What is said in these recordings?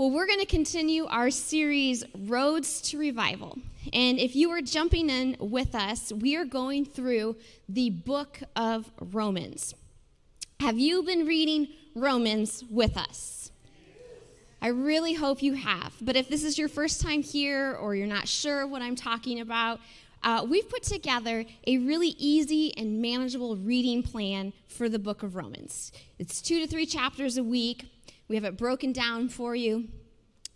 Well, we're going to continue our series, Roads to Revival. And if you are jumping in with us, we are going through the book of Romans. Have you been reading Romans with us? I really hope you have. But if this is your first time here or you're not sure what I'm talking about, uh, we've put together a really easy and manageable reading plan for the book of Romans. It's two to three chapters a week. We have it broken down for you.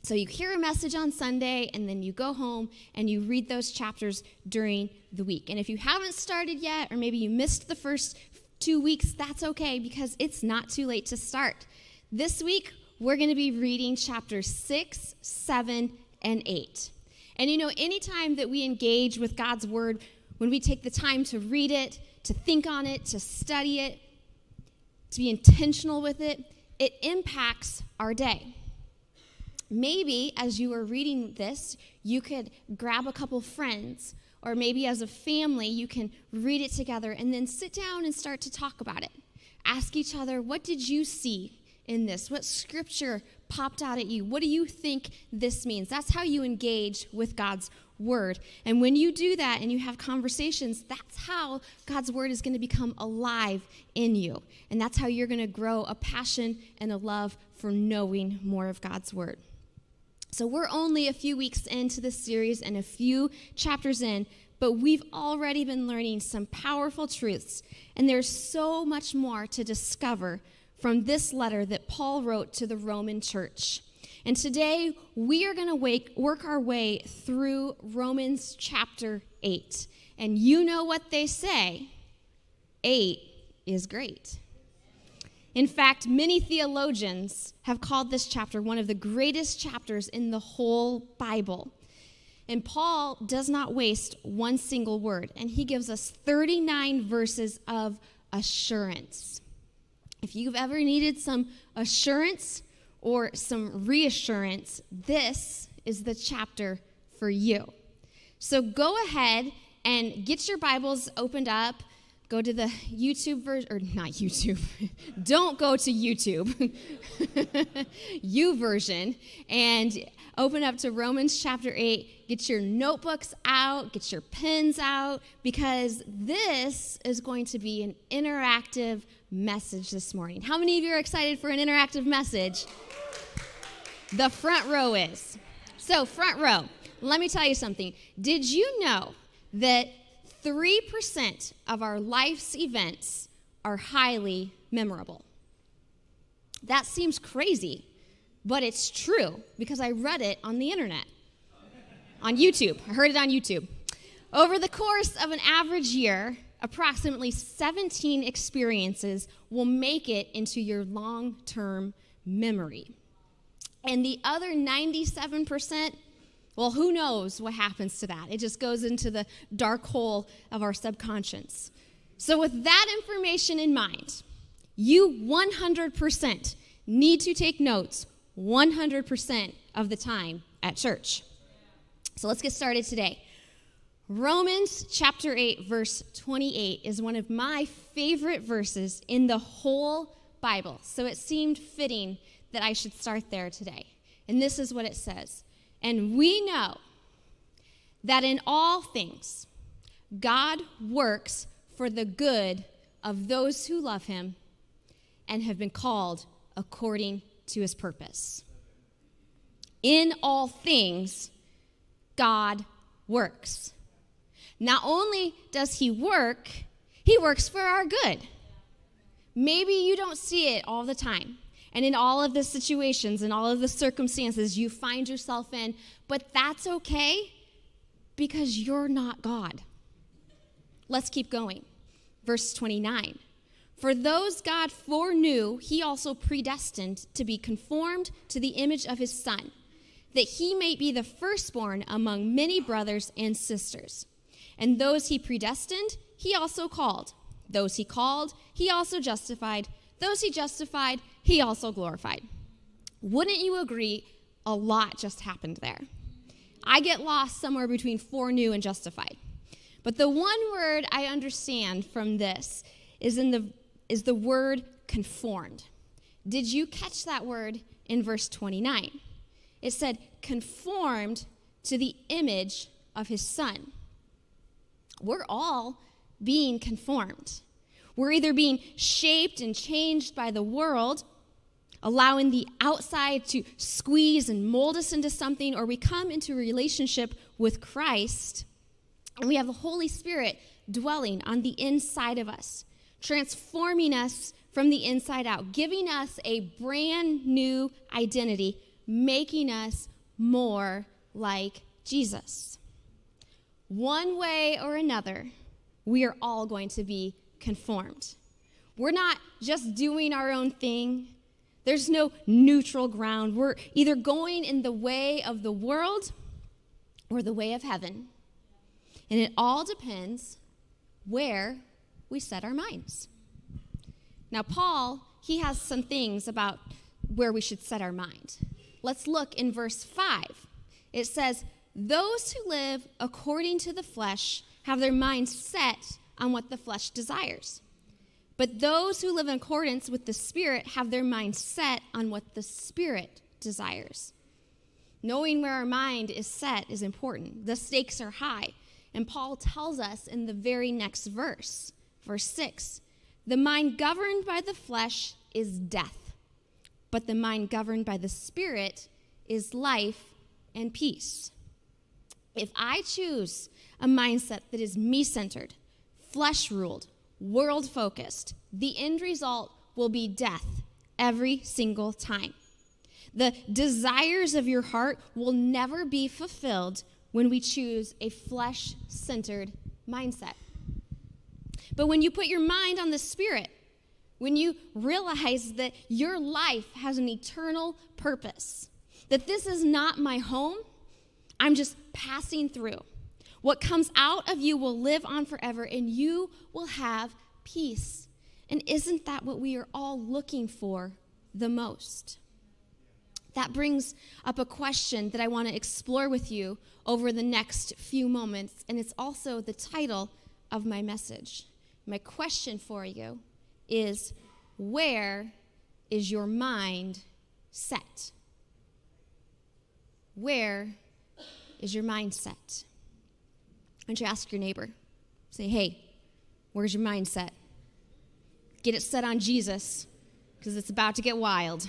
So you hear a message on Sunday, and then you go home and you read those chapters during the week. And if you haven't started yet, or maybe you missed the first two weeks, that's okay because it's not too late to start. This week, we're going to be reading chapters 6, 7, and 8. And you know, anytime that we engage with God's word, when we take the time to read it, to think on it, to study it, to be intentional with it, it impacts our day. Maybe as you are reading this, you could grab a couple friends, or maybe as a family, you can read it together and then sit down and start to talk about it. Ask each other, what did you see in this? What scripture popped out at you? What do you think this means? That's how you engage with God's word. And when you do that and you have conversations, that's how God's word is going to become alive in you. And that's how you're going to grow a passion and a love for knowing more of God's word. So we're only a few weeks into this series and a few chapters in, but we've already been learning some powerful truths. And there's so much more to discover from this letter that Paul wrote to the Roman church. And today we are going to work our way through Romans chapter 8. And you know what they say 8 is great. In fact, many theologians have called this chapter one of the greatest chapters in the whole Bible. And Paul does not waste one single word, and he gives us 39 verses of assurance. If you've ever needed some assurance or some reassurance, this is the chapter for you. So go ahead and get your Bibles opened up. Go to the YouTube version, or not YouTube. Don't go to YouTube. YouVersion, and open up to Romans chapter 8. Get your notebooks out, get your pens out, because this is going to be an interactive message this morning. How many of you are excited for an interactive message? The front row is. So, front row, let me tell you something. Did you know that 3% of our life's events are highly memorable? That seems crazy, but it's true because I read it on the internet, on YouTube. I heard it on YouTube. Over the course of an average year, approximately 17 experiences will make it into your long term memory. And the other 97%, well, who knows what happens to that? It just goes into the dark hole of our subconscious. So, with that information in mind, you 100% need to take notes 100% of the time at church. So, let's get started today. Romans chapter 8, verse 28 is one of my favorite verses in the whole Bible. So, it seemed fitting that I should start there today. And this is what it says And we know that in all things, God works for the good of those who love him and have been called according to his purpose. In all things, God works. Not only does he work, he works for our good. Maybe you don't see it all the time and in all of the situations and all of the circumstances you find yourself in, but that's okay because you're not God. Let's keep going. Verse 29. For those God foreknew, he also predestined to be conformed to the image of his Son, that he may be the firstborn among many brothers and sisters. And those he predestined, he also called. Those he called, he also justified. Those he justified, he also glorified. Wouldn't you agree a lot just happened there? I get lost somewhere between foreknew and justified. But the one word I understand from this is in the is the word conformed. Did you catch that word in verse 29? it said, conformed to the image of his son. We're all being conformed. We're either being shaped and changed by the world, allowing the outside to squeeze and mold us into something, or we come into a relationship with Christ and we have the Holy Spirit dwelling on the inside of us, transforming us from the inside out, giving us a brand new identity, making us more like Jesus. One way or another, we are all going to be conformed. We're not just doing our own thing. There's no neutral ground. We're either going in the way of the world or the way of heaven. And it all depends where we set our minds. Now, Paul, he has some things about where we should set our mind. Let's look in verse 5. It says, Those who live according to the flesh have their minds set on what the flesh desires. But those who live in accordance with the Spirit have their mind set on what the Spirit desires. Knowing where our mind is set is important. The stakes are high. And Paul tells us in the very next verse, verse 6 the mind governed by the flesh is death, but the mind governed by the Spirit is life and peace. If I choose a mindset that is me centered, flesh ruled, world focused, the end result will be death every single time. The desires of your heart will never be fulfilled when we choose a flesh centered mindset. But when you put your mind on the Spirit, when you realize that your life has an eternal purpose, that this is not my home, I'm just passing through. What comes out of you will live on forever, and you will have peace. And isn't that what we are all looking for the most? that brings up a question that I want to explore with you over the next few moments, and it's also the title of my message. My question for you is Where is your mind set? Where is your mind set? Why don't you ask your neighbor? Say, hey, where's your mindset? Get it set on Jesus, because it's about to get wild.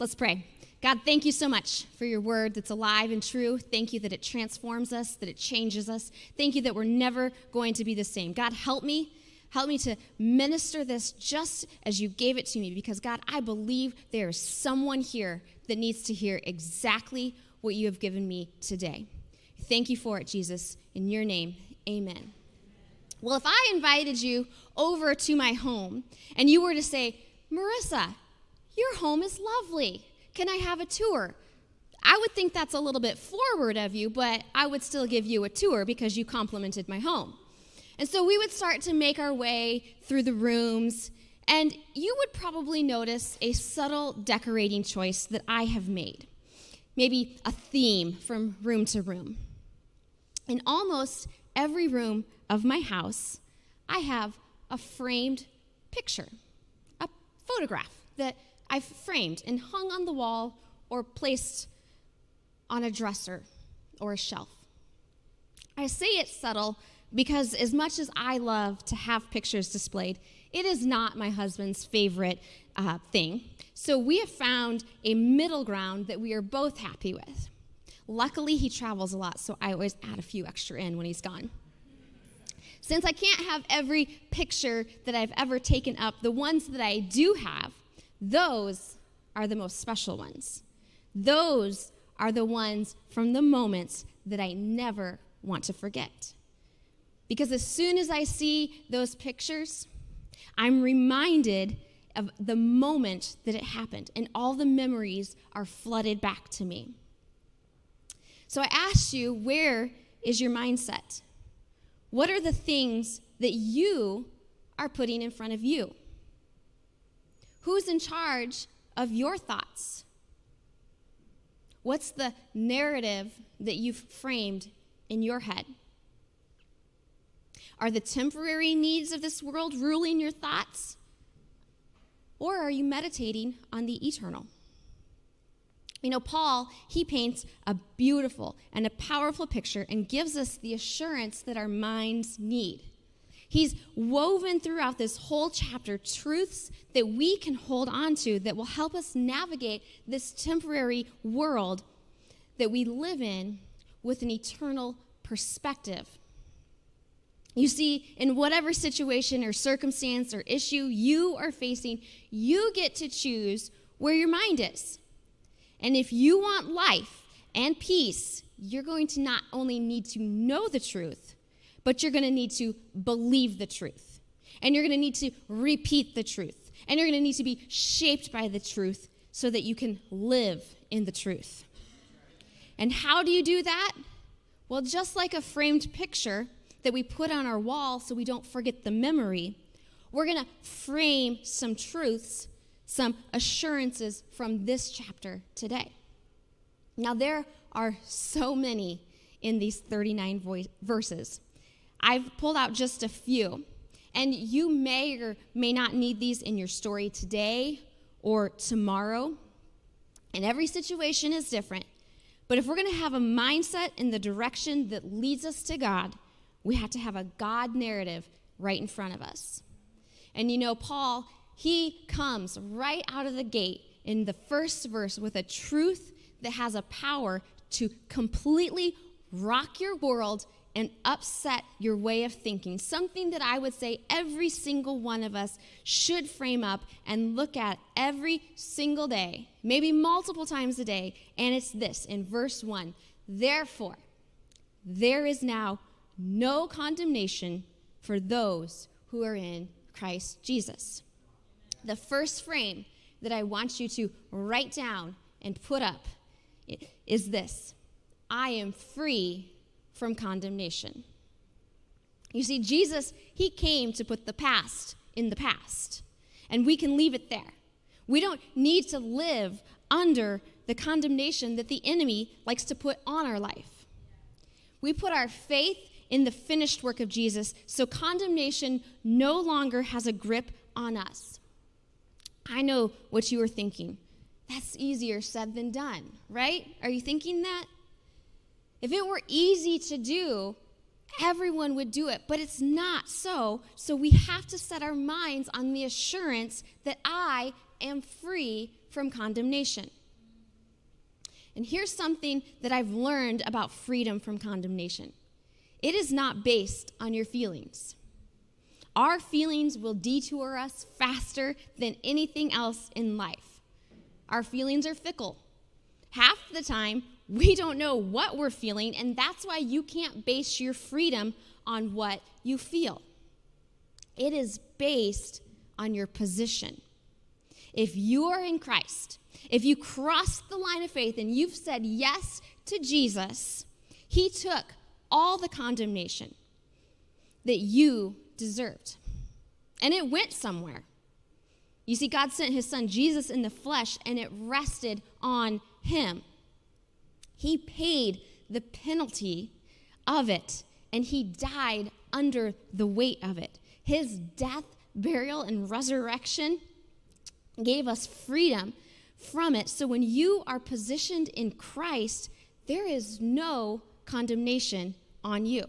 Let's pray. God, thank you so much for your word that's alive and true. Thank you that it transforms us, that it changes us. Thank you that we're never going to be the same. God, help me. Help me to minister this just as you gave it to me because, God, I believe there is someone here that needs to hear exactly what you have given me today. Thank you for it, Jesus. In your name, amen. Well, if I invited you over to my home and you were to say, Marissa, your home is lovely. Can I have a tour? I would think that's a little bit forward of you, but I would still give you a tour because you complimented my home. And so we would start to make our way through the rooms, and you would probably notice a subtle decorating choice that I have made. Maybe a theme from room to room. In almost every room of my house, I have a framed picture, a photograph that I've framed and hung on the wall or placed on a dresser or a shelf. I say it's subtle because, as much as I love to have pictures displayed, it is not my husband's favorite uh, thing. So, we have found a middle ground that we are both happy with. Luckily, he travels a lot, so I always add a few extra in when he's gone. Since I can't have every picture that I've ever taken up, the ones that I do have those are the most special ones. Those are the ones from the moments that I never want to forget. Because as soon as I see those pictures, I'm reminded of the moment that it happened, and all the memories are flooded back to me. So I asked you, where is your mindset? What are the things that you are putting in front of you? Who's in charge of your thoughts? What's the narrative that you've framed in your head? Are the temporary needs of this world ruling your thoughts? Or are you meditating on the eternal? You know, Paul, he paints a beautiful and a powerful picture and gives us the assurance that our minds need. He's woven throughout this whole chapter truths that we can hold on to that will help us navigate this temporary world that we live in with an eternal perspective. You see, in whatever situation or circumstance or issue you are facing, you get to choose where your mind is. And if you want life and peace, you're going to not only need to know the truth, but you're going to need to believe the truth. And you're going to need to repeat the truth. And you're going to need to be shaped by the truth so that you can live in the truth. And how do you do that? Well, just like a framed picture that we put on our wall so we don't forget the memory, we're going to frame some truths, some assurances from this chapter today. Now, there are so many in these 39 vo- verses. I've pulled out just a few, and you may or may not need these in your story today or tomorrow. And every situation is different. But if we're going to have a mindset in the direction that leads us to God, we have to have a God narrative right in front of us. And you know, Paul, he comes right out of the gate in the first verse with a truth that has a power to completely rock your world and upset your way of thinking. Something that I would say every single one of us should frame up and look at every single day, maybe multiple times a day. And it's this in verse 1 Therefore, there is now no condemnation for those who are in Christ Jesus. The first frame that I want you to write down and put up is this I am free from condemnation. You see, Jesus, he came to put the past in the past, and we can leave it there. We don't need to live under the condemnation that the enemy likes to put on our life. We put our faith in the finished work of Jesus, so condemnation no longer has a grip on us. I know what you are thinking. That's easier said than done, right? Are you thinking that? If it were easy to do, everyone would do it, but it's not so. So we have to set our minds on the assurance that I am free from condemnation. And here's something that I've learned about freedom from condemnation it is not based on your feelings. Our feelings will detour us faster than anything else in life. Our feelings are fickle. Half the time, we don't know what we're feeling, and that's why you can't base your freedom on what you feel. It is based on your position. If you are in Christ, if you cross the line of faith and you've said yes to Jesus, He took all the condemnation that you deserved. And it went somewhere. You see, God sent his son Jesus in the flesh, and it rested on him. He paid the penalty of it, and he died under the weight of it. His death, burial, and resurrection gave us freedom from it. So when you are positioned in Christ, there is no condemnation on you.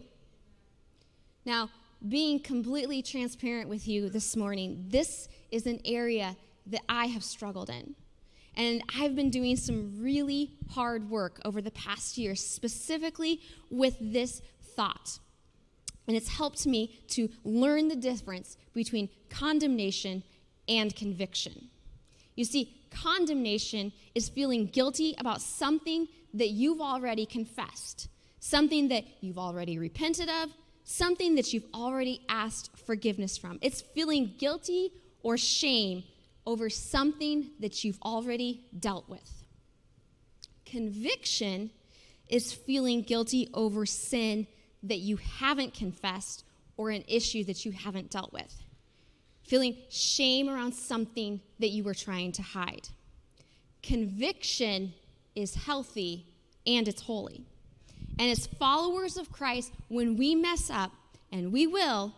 Now, being completely transparent with you this morning, this is an area that I have struggled in. And I've been doing some really hard work over the past year, specifically with this thought. And it's helped me to learn the difference between condemnation and conviction. You see, condemnation is feeling guilty about something that you've already confessed something that you've already repented of, something that you've already asked forgiveness from. It's feeling guilty or shame over something that you've already dealt with. Conviction is feeling guilty over sin that you haven't confessed or an issue that you haven't dealt with. Feeling shame around something that you were trying to hide. Conviction is healthy and it's holy. And as followers of Christ, when we mess up, and we will,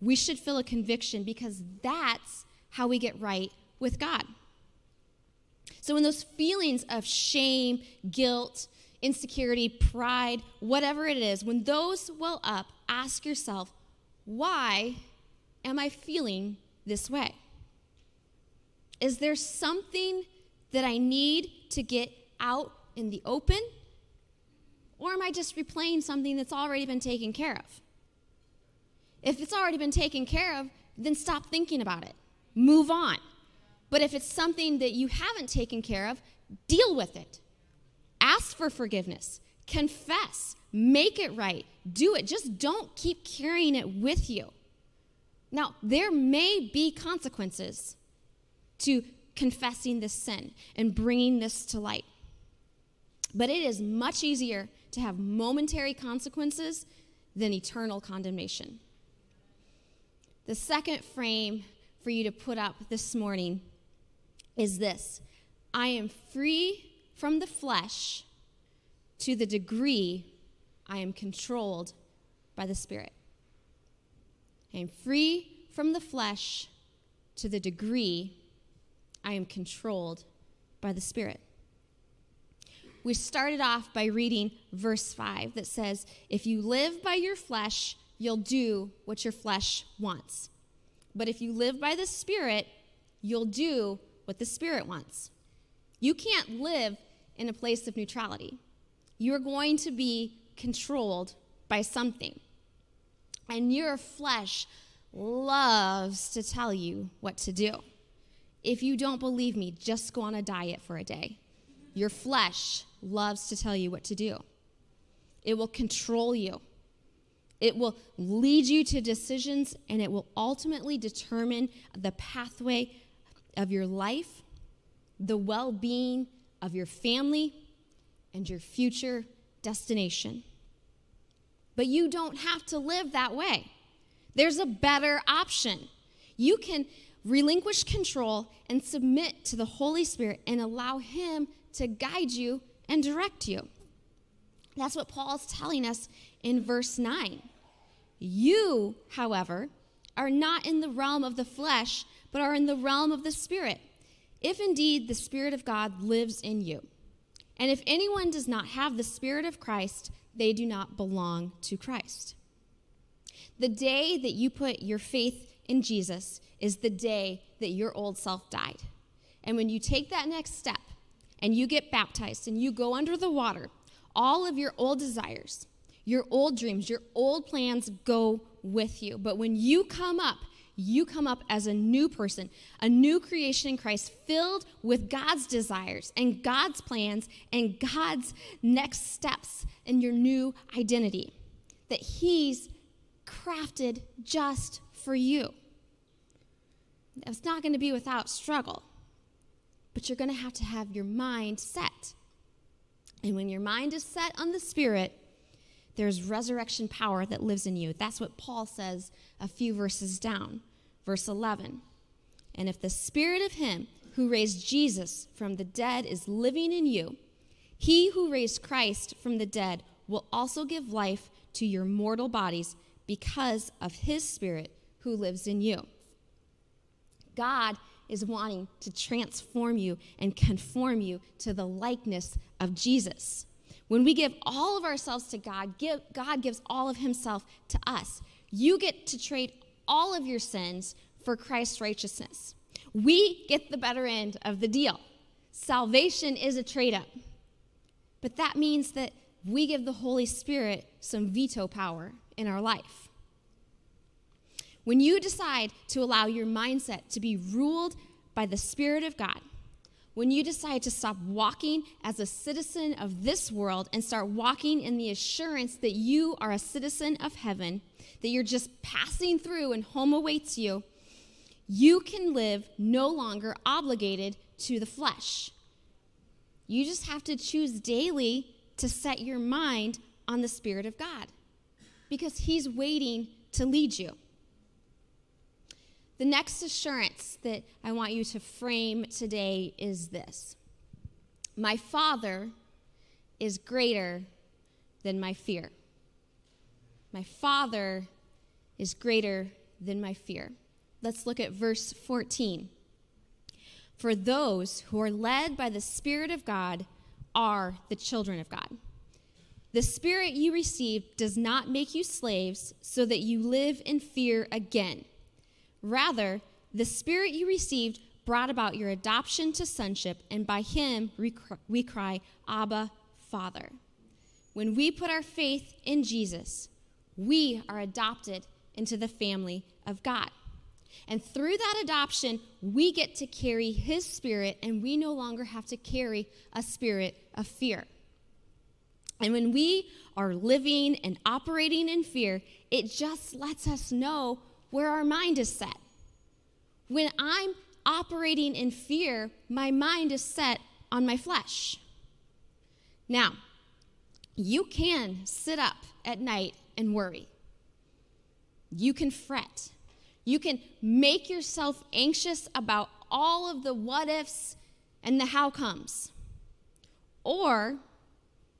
we should feel a conviction because that's how we get right with God. So, when those feelings of shame, guilt, insecurity, pride, whatever it is, when those well up, ask yourself, why am I feeling this way? Is there something that I need to get out in the open? Or am I just replaying something that's already been taken care of? If it's already been taken care of, then stop thinking about it. Move on. But if it's something that you haven't taken care of, deal with it. Ask for forgiveness. Confess. Make it right. Do it. Just don't keep carrying it with you. Now, there may be consequences to confessing this sin and bringing this to light. But it is much easier to have momentary consequences than eternal condemnation. The second frame for you to put up this morning is this I am free from the flesh to the degree I am controlled by the Spirit. I am free from the flesh to the degree I am controlled by the Spirit. We started off by reading verse 5 that says, If you live by your flesh, you'll do what your flesh wants. But if you live by the Spirit, you'll do what the Spirit wants. You can't live in a place of neutrality. You're going to be controlled by something. And your flesh loves to tell you what to do. If you don't believe me, just go on a diet for a day. Your flesh loves to tell you what to do, it will control you. It will lead you to decisions and it will ultimately determine the pathway of your life, the well being of your family, and your future destination. But you don't have to live that way. There's a better option. You can relinquish control and submit to the Holy Spirit and allow Him to guide you and direct you. That's what Paul's telling us in verse 9. You, however, are not in the realm of the flesh, but are in the realm of the Spirit, if indeed the Spirit of God lives in you. And if anyone does not have the Spirit of Christ, they do not belong to Christ. The day that you put your faith in Jesus is the day that your old self died. And when you take that next step and you get baptized and you go under the water, all of your old desires, your old dreams, your old plans go with you. But when you come up, you come up as a new person, a new creation in Christ, filled with God's desires and God's plans and God's next steps in your new identity that He's crafted just for you. It's not going to be without struggle, but you're going to have to have your mind set. And when your mind is set on the Spirit, there's resurrection power that lives in you. That's what Paul says a few verses down, verse 11. And if the Spirit of Him who raised Jesus from the dead is living in you, He who raised Christ from the dead will also give life to your mortal bodies because of His Spirit who lives in you. God is wanting to transform you and conform you to the likeness of Jesus. When we give all of ourselves to God, give, God gives all of Himself to us. You get to trade all of your sins for Christ's righteousness. We get the better end of the deal. Salvation is a trade up. But that means that we give the Holy Spirit some veto power in our life. When you decide to allow your mindset to be ruled by the Spirit of God, when you decide to stop walking as a citizen of this world and start walking in the assurance that you are a citizen of heaven, that you're just passing through and home awaits you, you can live no longer obligated to the flesh. You just have to choose daily to set your mind on the Spirit of God because He's waiting to lead you. The next assurance that I want you to frame today is this My Father is greater than my fear. My Father is greater than my fear. Let's look at verse 14. For those who are led by the Spirit of God are the children of God. The Spirit you received does not make you slaves so that you live in fear again. Rather, the Spirit you received brought about your adoption to sonship, and by Him we cry, Abba, Father. When we put our faith in Jesus, we are adopted into the family of God. And through that adoption, we get to carry His Spirit, and we no longer have to carry a spirit of fear. And when we are living and operating in fear, it just lets us know where our mind is set. When I'm operating in fear, my mind is set on my flesh. Now, you can sit up at night and worry. You can fret. You can make yourself anxious about all of the what ifs and the how comes. Or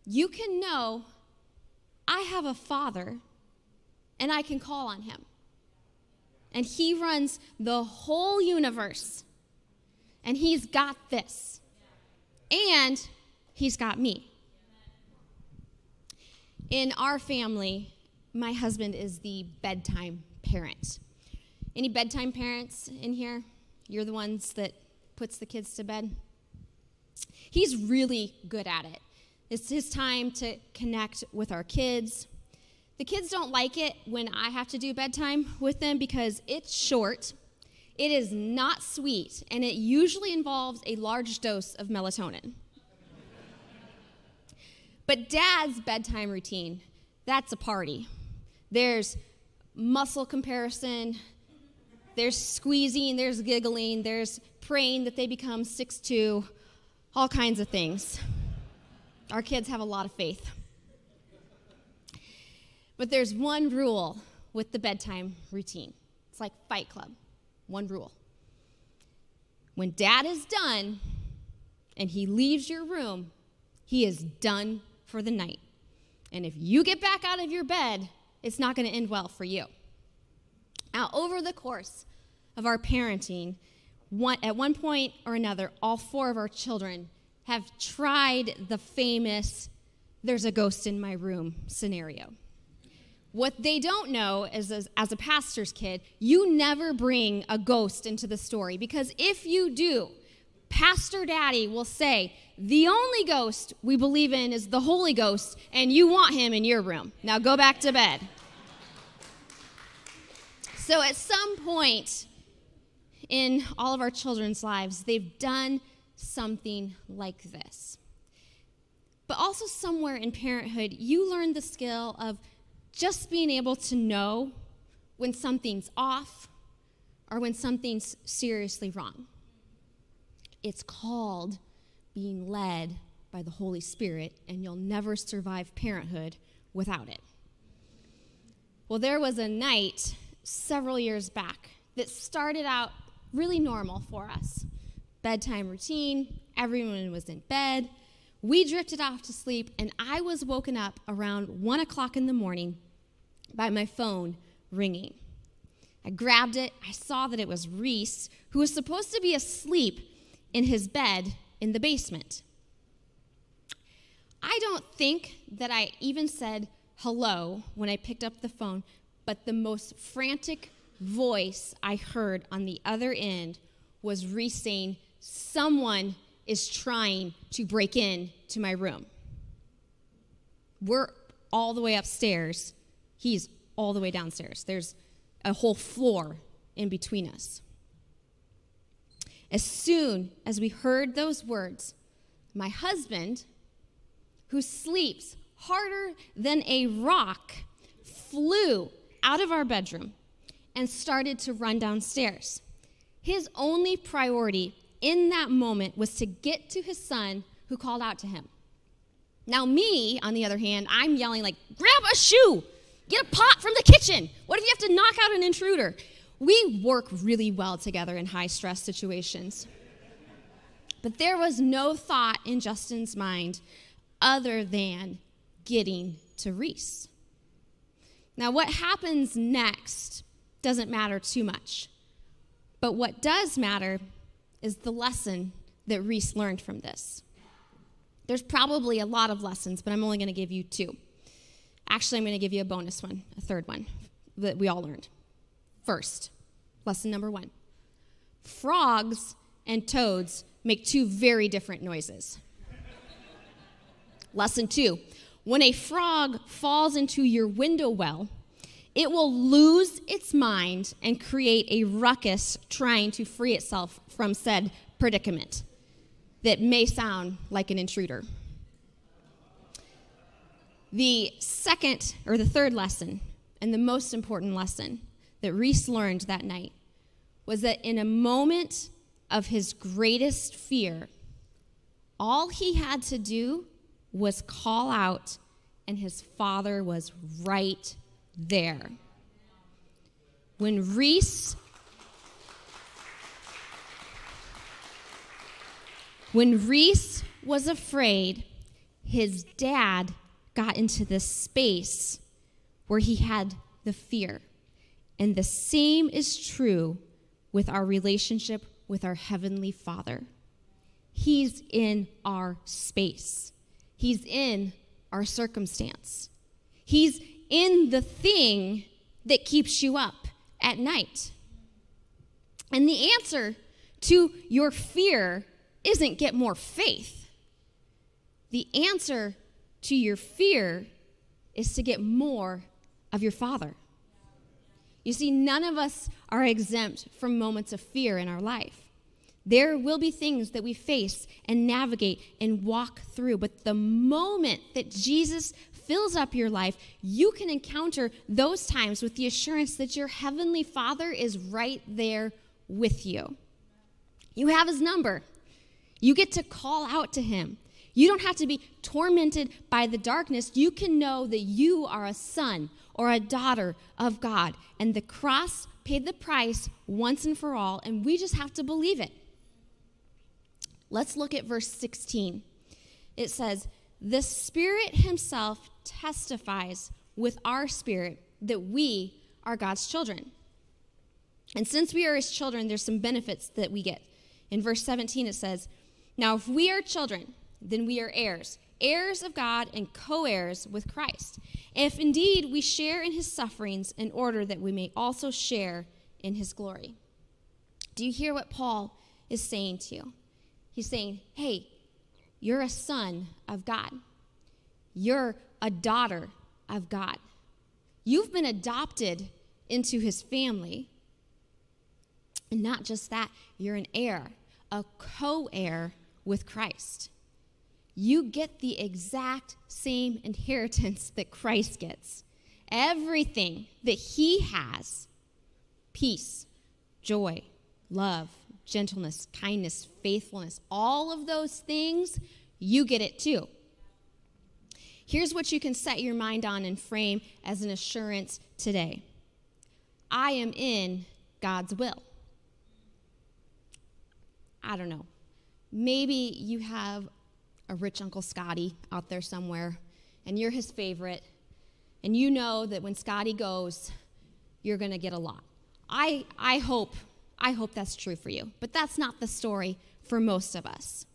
you can know I have a father and I can call on him. And he runs the whole universe. And he's got this. And he's got me. In our family, my husband is the bedtime parent. Any bedtime parents in here? You're the ones that puts the kids to bed? He's really good at it. It's his time to connect with our kids. The kids don't like it when I have to do bedtime with them because it's short, it is not sweet, and it usually involves a large dose of melatonin. But dad's bedtime routine, that's a party. There's muscle comparison, there's squeezing, there's giggling, there's praying that they become six two, all kinds of things. Our kids have a lot of faith. But there's one rule with the bedtime routine it's like Fight Club one rule. When dad is done and he leaves your room, he is done for the night. And if you get back out of your bed, it's not going to end well for you. Now, over the course of our parenting, one, at one point or another, all four of our children have tried the famous there's a ghost in my room scenario. What they don't know is, as, as, a pastor's kid, you never bring a ghost into the story because if you do, Pastor Daddy will say, The only ghost we believe in is the Holy Ghost, and you want him in your room. Now go back to bed. So at some point in all of our children's lives, they've done something like this. But also, somewhere in parenthood, you learn the skill of just being able to know when something's off or when something's seriously wrong. It's called being led by the Holy Spirit, and you'll never survive parenthood without it. Well, there was a night several years back that started out really normal for us bedtime routine, everyone was in bed. We drifted off to sleep, and I was woken up around one o'clock in the morning by my phone ringing. I grabbed it. I saw that it was Reese, who was supposed to be asleep in his bed in the basement. I don't think that I even said hello when I picked up the phone, but the most frantic voice I heard on the other end was Reese saying, Someone is trying to break in to my room. We're all the way upstairs. He's all the way downstairs. There's a whole floor in between us. As soon as we heard those words, my husband, who sleeps harder than a rock, flew out of our bedroom and started to run downstairs. His only priority in that moment was to get to his son who called out to him. Now, me, on the other hand, I'm yelling, like, grab a shoe, get a pot from the kitchen. What if you have to knock out an intruder? We work really well together in high stress situations. But there was no thought in Justin's mind other than getting to Reese. Now, what happens next doesn't matter too much. But what does matter is the lesson that Reese learned from this? There's probably a lot of lessons, but I'm only going to give you two. Actually, I'm going to give you a bonus one, a third one that we all learned. First, lesson number one frogs and toads make two very different noises. lesson two when a frog falls into your window well, it will lose its mind and create a ruckus trying to free itself from said predicament that may sound like an intruder. The second or the third lesson, and the most important lesson that Reese learned that night, was that in a moment of his greatest fear, all he had to do was call out, and his father was right there. When Reese When Reese was afraid, his dad got into this space where he had the fear. And the same is true with our relationship with our Heavenly Father. He's in our space, He's in our circumstance, He's in the thing that keeps you up at night. And the answer to your fear isn't get more faith. The answer to your fear is to get more of your Father. You see, none of us are exempt from moments of fear in our life. There will be things that we face and navigate and walk through, but the moment that Jesus fills up your life, you can encounter those times with the assurance that your Heavenly Father is right there with you. You have His number. You get to call out to him. You don't have to be tormented by the darkness. You can know that you are a son or a daughter of God. And the cross paid the price once and for all, and we just have to believe it. Let's look at verse 16. It says, The Spirit Himself testifies with our spirit that we are God's children. And since we are His children, there's some benefits that we get. In verse 17, it says, now, if we are children, then we are heirs, heirs of God and co heirs with Christ. If indeed we share in his sufferings, in order that we may also share in his glory. Do you hear what Paul is saying to you? He's saying, hey, you're a son of God, you're a daughter of God. You've been adopted into his family. And not just that, you're an heir, a co heir with Christ. You get the exact same inheritance that Christ gets. Everything that he has peace, joy, love, gentleness, kindness, faithfulness all of those things, you get it too. Here's what you can set your mind on and frame as an assurance today I am in God's will. I don't know. Maybe you have a rich Uncle Scotty out there somewhere, and you're his favorite, and you know that when Scotty goes, you're going to get a lot. I, I hope I hope that's true for you, but that's not the story for most of us.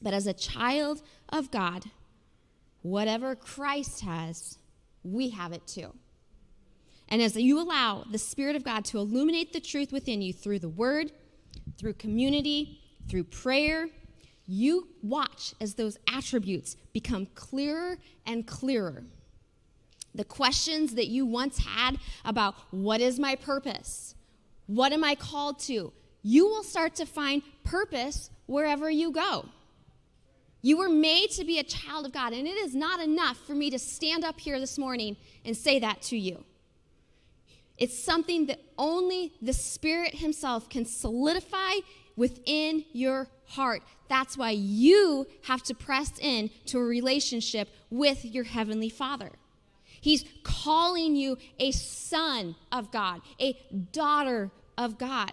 But as a child of God, whatever Christ has, we have it too. And as you allow the Spirit of God to illuminate the truth within you through the Word, through community, through prayer, you watch as those attributes become clearer and clearer. The questions that you once had about what is my purpose? What am I called to? You will start to find purpose wherever you go. You were made to be a child of God, and it is not enough for me to stand up here this morning and say that to you. It's something that only the Spirit Himself can solidify within your heart. That's why you have to press in to a relationship with your heavenly Father. He's calling you a son of God, a daughter of God.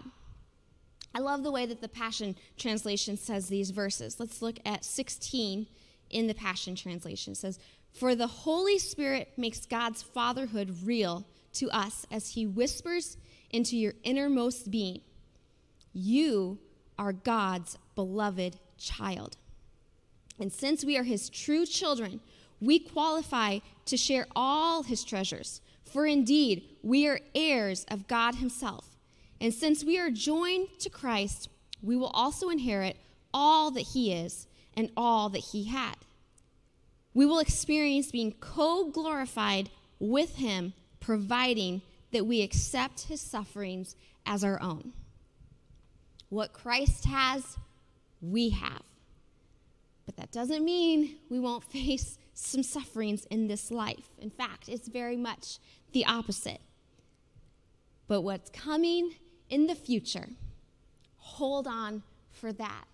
I love the way that the Passion Translation says these verses. Let's look at 16 in the Passion Translation. It says, For the Holy Spirit makes God's fatherhood real to us as he whispers into your innermost being. You are God's beloved child. And since we are his true children, we qualify to share all his treasures. For indeed, we are heirs of God himself. And since we are joined to Christ, we will also inherit all that he is and all that he had. We will experience being co glorified with him, providing that we accept his sufferings as our own. What Christ has, we have. But that doesn't mean we won't face some sufferings in this life. In fact, it's very much the opposite. But what's coming in the future, hold on for that.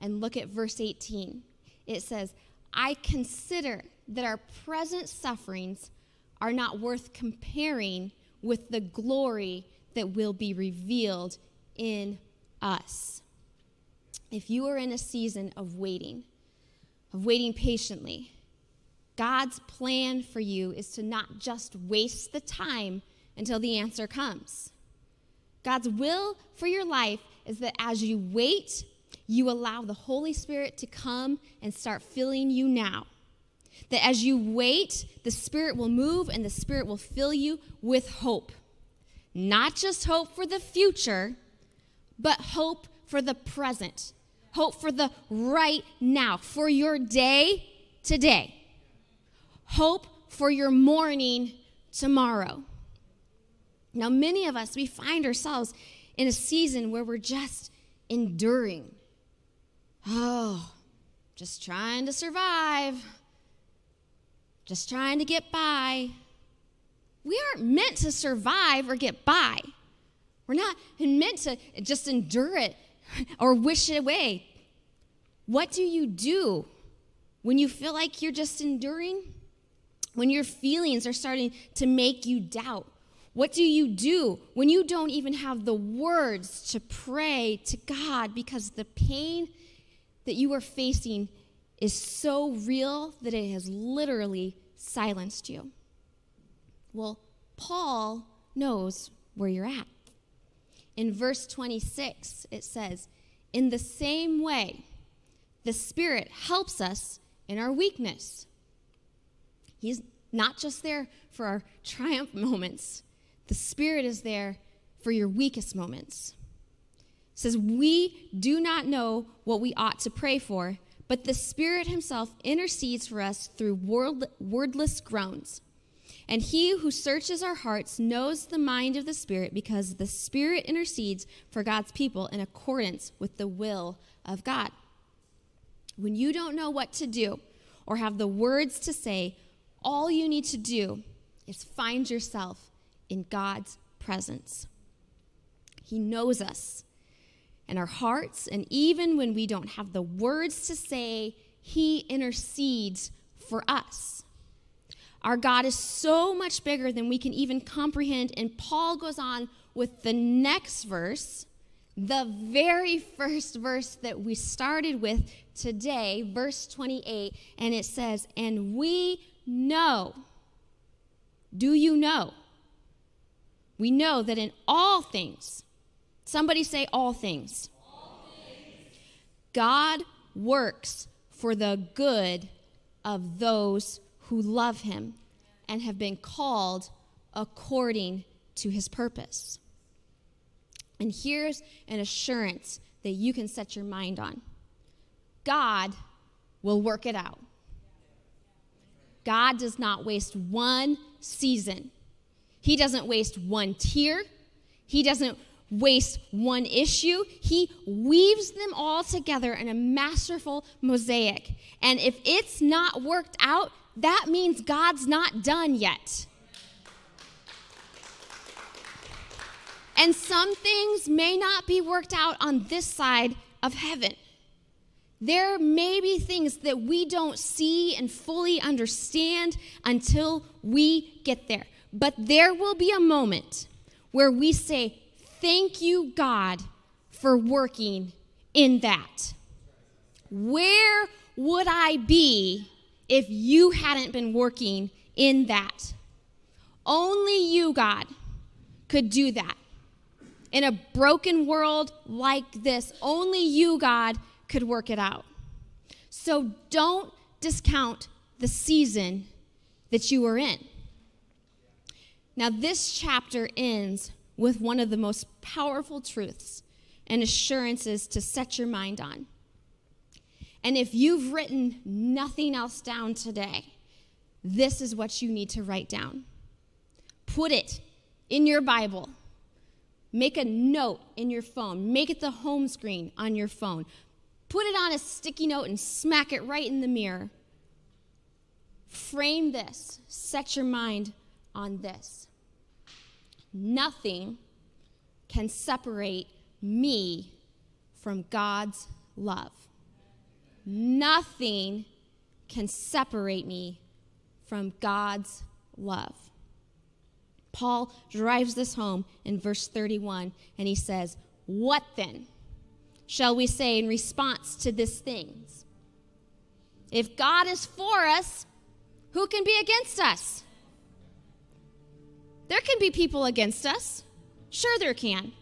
And look at verse 18. It says, I consider that our present sufferings are not worth comparing with the glory that will be revealed in us. If you are in a season of waiting, of waiting patiently, God's plan for you is to not just waste the time until the answer comes. God's will for your life is that as you wait, you allow the Holy Spirit to come and start filling you now. That as you wait, the Spirit will move and the Spirit will fill you with hope. Not just hope for the future, but hope for the present. Hope for the right now, for your day today. Hope for your morning tomorrow. Now, many of us, we find ourselves in a season where we're just enduring. Oh, just trying to survive, just trying to get by. We aren't meant to survive or get by. We're not meant to just endure it or wish it away. What do you do when you feel like you're just enduring? When your feelings are starting to make you doubt? What do you do when you don't even have the words to pray to God because the pain that you are facing is so real that it has literally silenced you? Well, Paul knows where you're at. In verse 26, it says, In the same way, the Spirit helps us in our weakness. He's not just there for our triumph moments, the Spirit is there for your weakest moments. It says, We do not know what we ought to pray for, but the Spirit Himself intercedes for us through word, wordless groans. And He who searches our hearts knows the mind of the Spirit because the Spirit intercedes for God's people in accordance with the will of God. When you don't know what to do or have the words to say, all you need to do is find yourself in God's presence. He knows us and our hearts, and even when we don't have the words to say, He intercedes for us. Our God is so much bigger than we can even comprehend. And Paul goes on with the next verse, the very first verse that we started with today, verse 28, and it says, And we know. Do you know? we know that in all things, somebody say all things. all things. God works for the good of those who love him and have been called according to his purpose. And here's an assurance that you can set your mind on God will work it out. God does not waste one season he doesn't waste one tear. He doesn't waste one issue. He weaves them all together in a masterful mosaic. And if it's not worked out, that means God's not done yet. And some things may not be worked out on this side of heaven. There may be things that we don't see and fully understand until we get there. But there will be a moment where we say, Thank you, God, for working in that. Where would I be if you hadn't been working in that? Only you, God, could do that. In a broken world like this, only you, God, could work it out. So don't discount the season that you are in. Now, this chapter ends with one of the most powerful truths and assurances to set your mind on. And if you've written nothing else down today, this is what you need to write down. Put it in your Bible. Make a note in your phone. Make it the home screen on your phone. Put it on a sticky note and smack it right in the mirror. Frame this. Set your mind on this. Nothing can separate me from God's love. Nothing can separate me from God's love. Paul drives this home in verse 31, and he says, What then shall we say in response to these things? If God is for us, who can be against us? There can be people against us. Sure, there can.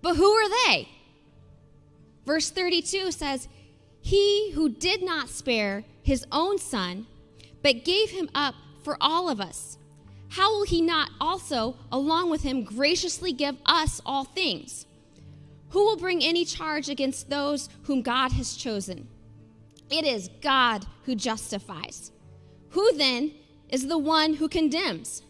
But who are they? Verse 32 says, He who did not spare his own son, but gave him up for all of us, how will he not also, along with him, graciously give us all things? Who will bring any charge against those whom God has chosen? It is God who justifies. Who then is the one who condemns?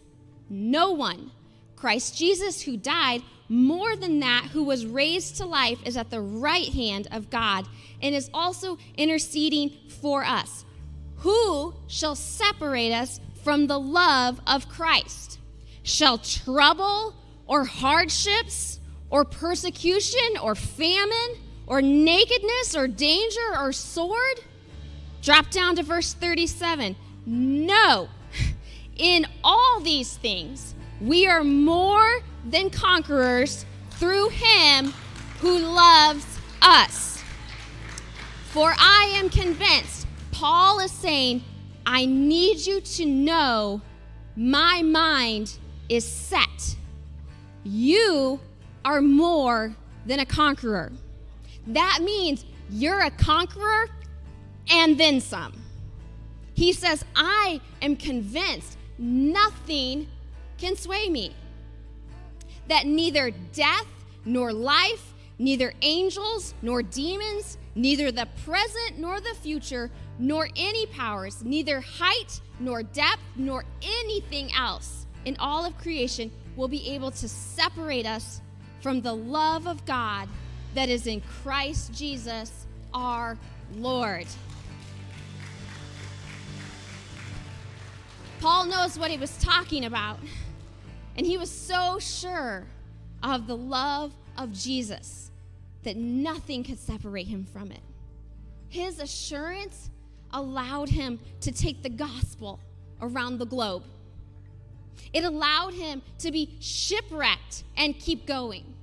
No one. Christ Jesus, who died, more than that, who was raised to life, is at the right hand of God and is also interceding for us. Who shall separate us from the love of Christ? Shall trouble or hardships or persecution or famine or nakedness or danger or sword? Drop down to verse 37. No. In all these things, we are more than conquerors through him who loves us. For I am convinced, Paul is saying, I need you to know my mind is set. You are more than a conqueror. That means you're a conqueror and then some. He says, I am convinced nothing can sway me. That neither death nor life, neither angels nor demons, neither the present nor the future, nor any powers, neither height nor depth, nor anything else in all of creation will be able to separate us from the love of God that is in Christ Jesus our Lord. Paul knows what he was talking about. And he was so sure of the love of Jesus that nothing could separate him from it. His assurance allowed him to take the gospel around the globe. It allowed him to be shipwrecked and keep going.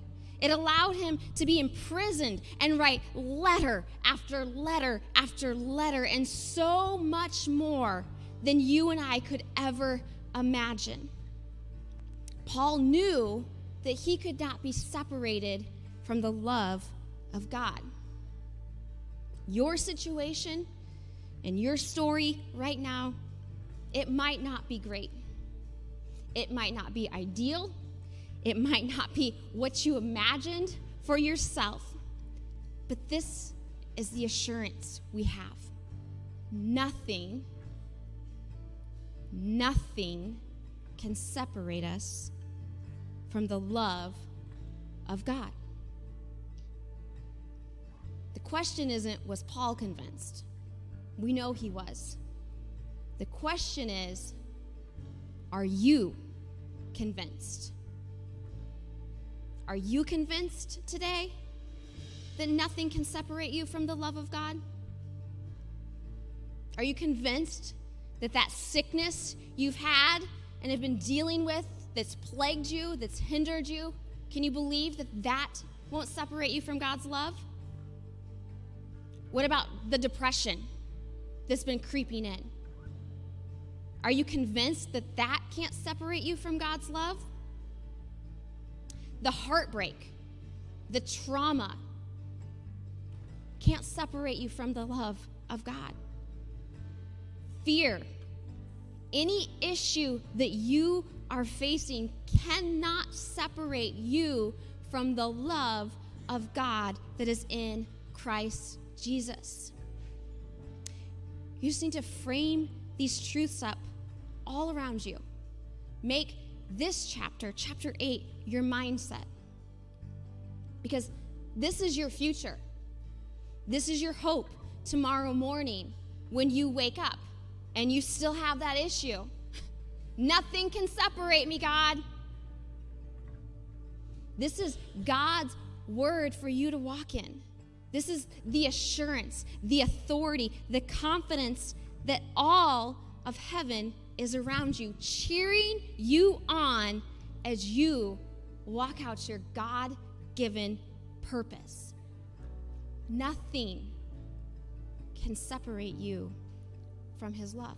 It allowed him to be imprisoned and write letter after letter after letter and so much more than you and I could ever imagine. Paul knew that he could not be separated from the love of God. Your situation and your story right now, it might not be great. It might not be ideal. It might not be what you imagined for yourself. But this is the assurance we have. Nothing Nothing can separate us from the love of God. The question isn't, was Paul convinced? We know he was. The question is, are you convinced? Are you convinced today that nothing can separate you from the love of God? Are you convinced that that sickness you've had and have been dealing with that's plagued you, that's hindered you, can you believe that that won't separate you from God's love? What about the depression that's been creeping in? Are you convinced that that can't separate you from God's love? The heartbreak, the trauma can't separate you from the love of God. Fear, any issue that you are facing cannot separate you from the love of God that is in Christ Jesus. You just need to frame these truths up all around you. Make this chapter, chapter 8, your mindset. Because this is your future. This is your hope tomorrow morning when you wake up and you still have that issue. Nothing can separate me, God. This is God's word for you to walk in. This is the assurance, the authority, the confidence that all of heaven is around you, cheering you on as you walk out your God given purpose. Nothing can separate you from His love.